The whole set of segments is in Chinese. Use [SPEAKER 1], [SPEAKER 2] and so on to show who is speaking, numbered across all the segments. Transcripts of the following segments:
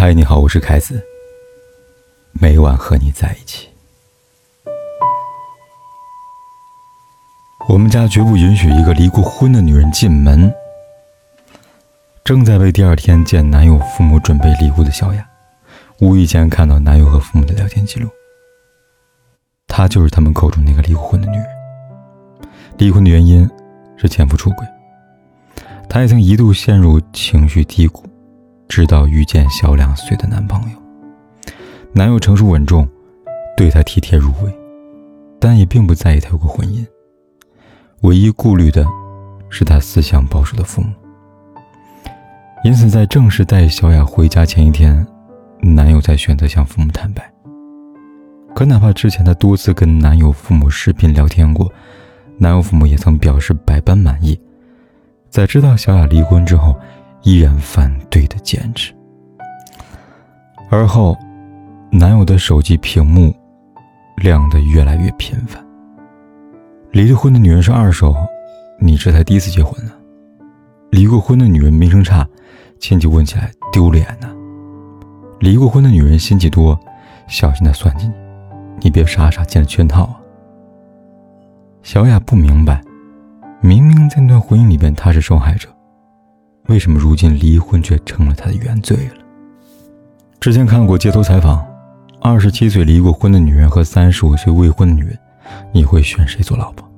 [SPEAKER 1] 嗨，你好，我是凯子。每晚和你在一起。我们家绝不允许一个离过婚的女人进门。正在为第二天见男友父母准备礼物的小雅，无意间看到男友和父母的聊天记录。她就是他们口中那个离过婚的女人。离婚的原因是前夫出轨。她也曾一度陷入情绪低谷。直到遇见小两岁的男朋友，男友成熟稳重，对她体贴入微，但也并不在意她有过婚姻。唯一顾虑的，是她思想保守的父母。因此，在正式带小雅回家前一天，男友才选择向父母坦白。可哪怕之前他多次跟男友父母视频聊天过，男友父母也曾表示百般满意。在知道小雅离婚之后，依然反对的坚持。而后，男友的手机屏幕亮得越来越频繁。离了婚的女人是二手，你这才第一次结婚呢。离过婚的女人名声差，亲戚问起来丢脸呢。离过婚的女人心计多，小心她算计你，你别傻傻进了圈套啊。小雅不明白，明明在那段婚姻里边她是受害者。为什么如今离婚却成了他的原罪了？之前看过街头采访，二十七岁离过婚的女人和三十五岁未婚的女人，你会选谁做老婆？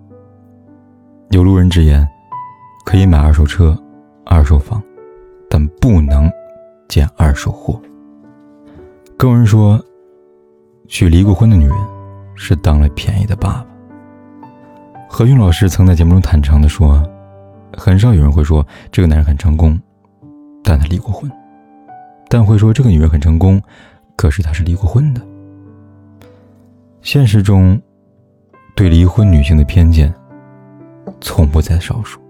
[SPEAKER 1] 有路人直言，可以买二手车、二手房，但不能捡二手货。更有人说，娶离过婚的女人是当了便宜的爸爸。何云老师曾在节目中坦诚地说。很少有人会说这个男人很成功，但他离过婚；但会说这个女人很成功，可是她是离过婚的。现实中，对离婚女性的偏见从不在少数。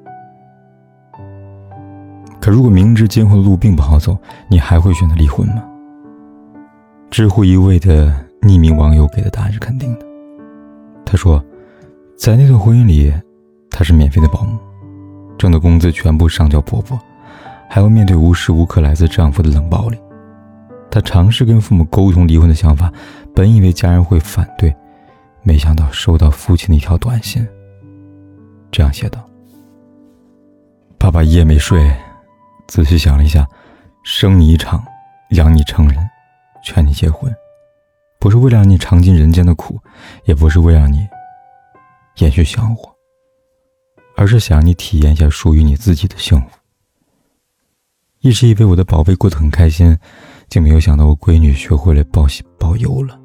[SPEAKER 1] 可如果明知今后的路并不好走，你还会选择离婚吗？知乎一位的匿名网友给的答案是肯定的。他说，在那段婚姻里，他是免费的保姆。挣的工资全部上交婆婆，还要面对无时无刻来自丈夫的冷暴力。她尝试跟父母沟通离婚的想法，本以为家人会反对，没想到收到父亲的一条短信，这样写道：“爸爸一夜没睡，仔细想了一下，生你一场，养你成人，劝你结婚，不是为了让你尝尽人间的苦，也不是为了让你延续香火。”而是想让你体验一下属于你自己的幸福。一直以为我的宝贝过得很开心，竟没有想到我闺女学会了报喜报忧了。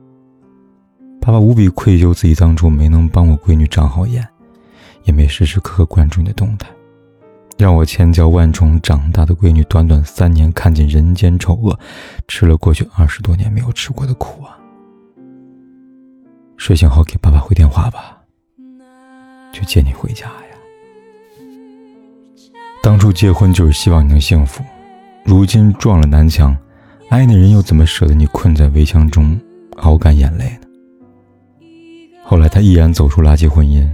[SPEAKER 1] 爸爸无比愧疚，自己当初没能帮我闺女长好眼，也没时时刻刻关注你的动态，让我千娇万宠长大的闺女，短短三年看尽人间丑恶，吃了过去二十多年没有吃过的苦啊！睡醒后给爸爸回电话吧，去接你回家呀。当初结婚就是希望你能幸福，如今撞了南墙，爱的人又怎么舍得你困在围墙中熬干眼泪呢？后来他毅然走出垃圾婚姻，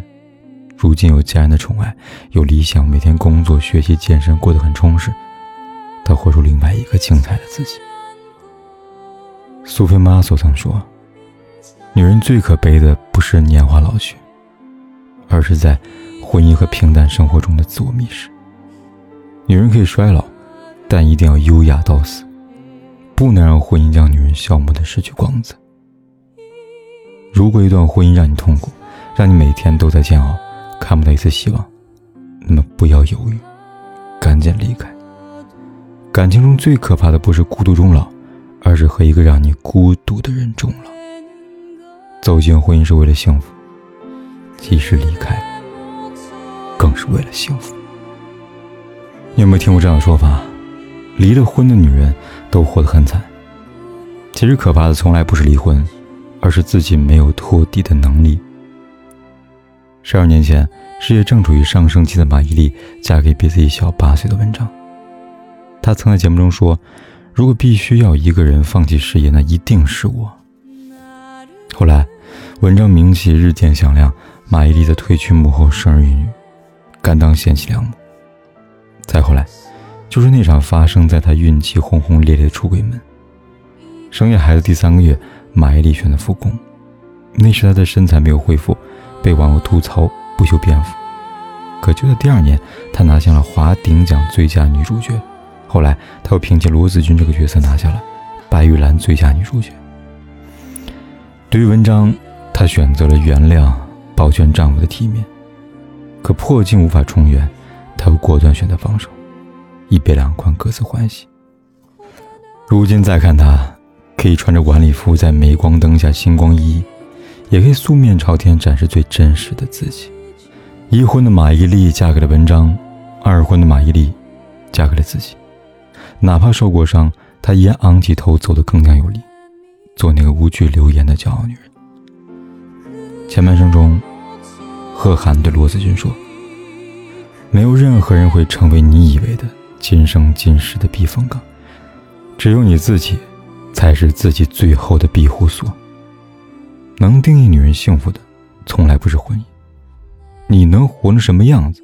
[SPEAKER 1] 如今有家人的宠爱，有理想，每天工作、学习、健身，过得很充实。他活出另外一个精彩的自己。苏菲玛索曾说：“女人最可悲的不是年华老去，而是在婚姻和平淡生活中的自我迷失。”女人可以衰老，但一定要优雅到死，不能让婚姻将女人消磨的失去光泽。如果一段婚姻让你痛苦，让你每天都在煎熬，看不到一丝希望，那么不要犹豫，赶紧离开。感情中最可怕的不是孤独终老，而是和一个让你孤独的人终老。走进婚姻是为了幸福，即使离开，更是为了幸福。你有没有听过这样的说法？离了婚的女人都活得很惨。其实可怕的从来不是离婚，而是自己没有拖地的能力。十二年前，事业正处于上升期的马伊琍嫁给比自己小八岁的文章。她曾在节目中说：“如果必须要一个人放弃事业，那一定是我。”后来，文章名气日渐响亮，马伊琍则退居幕后，生儿育女，甘当贤妻良母。再后来，就是那场发生在她孕期轰轰烈烈的出轨门。生下孩子第三个月，马伊琍选择复工，那时她的身材没有恢复，被网友吐槽不修边幅。可就在第二年，她拿下了华鼎奖最佳女主角。后来，她又凭借罗子君这个角色拿下了白玉兰最佳女主角。对于文章，她选择了原谅，保全丈夫的体面。可破镜无法重圆，才会果断选择放手，一别两宽，各自欢喜。如今再看她。可以穿着晚礼服在镁光灯下星光熠熠，也可以素面朝天展示最真实的自己。一婚的马伊琍嫁给了文章，二婚的马伊琍嫁给了自己。哪怕受过伤，她依然昂起头走得更加有力，做那个无惧流言的骄傲女人。前半生中，贺涵对罗子君说：“没有任何人会成为你以为的今生今世的避风港，只有你自己。”才是自己最后的庇护所。能定义女人幸福的，从来不是婚姻。你能活成什么样子，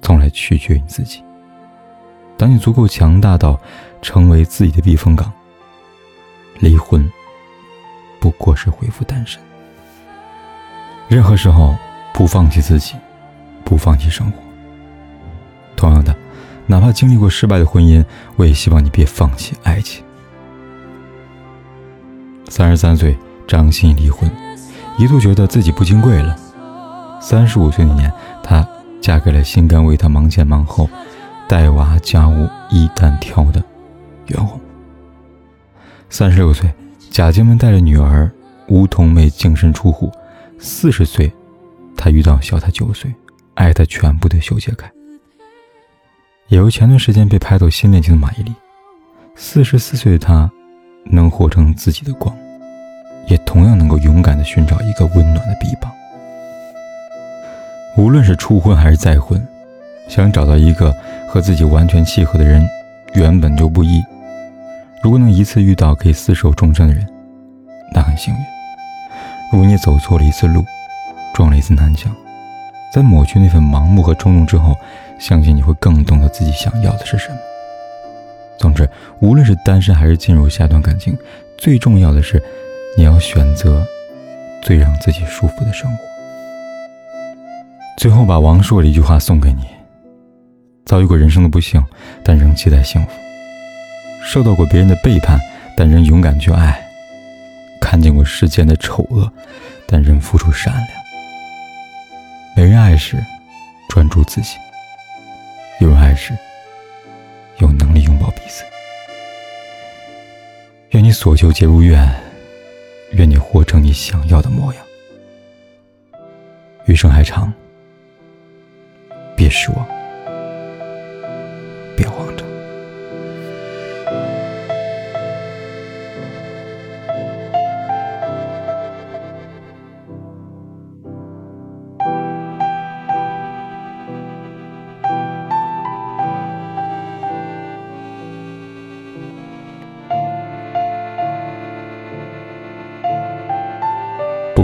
[SPEAKER 1] 从来取决于你自己。当你足够强大到成为自己的避风港，离婚不过是恢复单身。任何时候，不放弃自己，不放弃生活。同样的，哪怕经历过失败的婚姻，我也希望你别放弃爱情。三十三岁，张歆艺离婚，一度觉得自己不金贵了。三十五岁那年，她嫁给了心甘为她忙前忙后、带娃家务一单挑的袁弘。三十六岁，贾静雯带着女儿梧桐妹净身出户。四十岁，她遇到小她九岁、爱她全部的修杰楷。也有前段时间被拍到新恋情的马伊琍。四十四岁的她。能活成自己的光，也同样能够勇敢的寻找一个温暖的臂膀。无论是初婚还是再婚，想找到一个和自己完全契合的人，原本就不易。如果能一次遇到可以厮守终身的人，那很幸运。如果你走错了一次路，撞了一次南墙，在抹去那份盲目和冲动之后，相信你会更懂得自己想要的是什么。总之，无论是单身还是进入下一段感情，最重要的是，你要选择最让自己舒服的生活。最后，把王朔的一句话送给你：遭遇过人生的不幸，但仍期待幸福；受到过别人的背叛，但仍勇敢去爱；看见过世间的丑恶，但仍付出善良。没人爱时，专注自己；有人爱时，有能力拥抱彼此。愿你所求皆如愿，愿你活成你想要的模样。余生还长，别失望。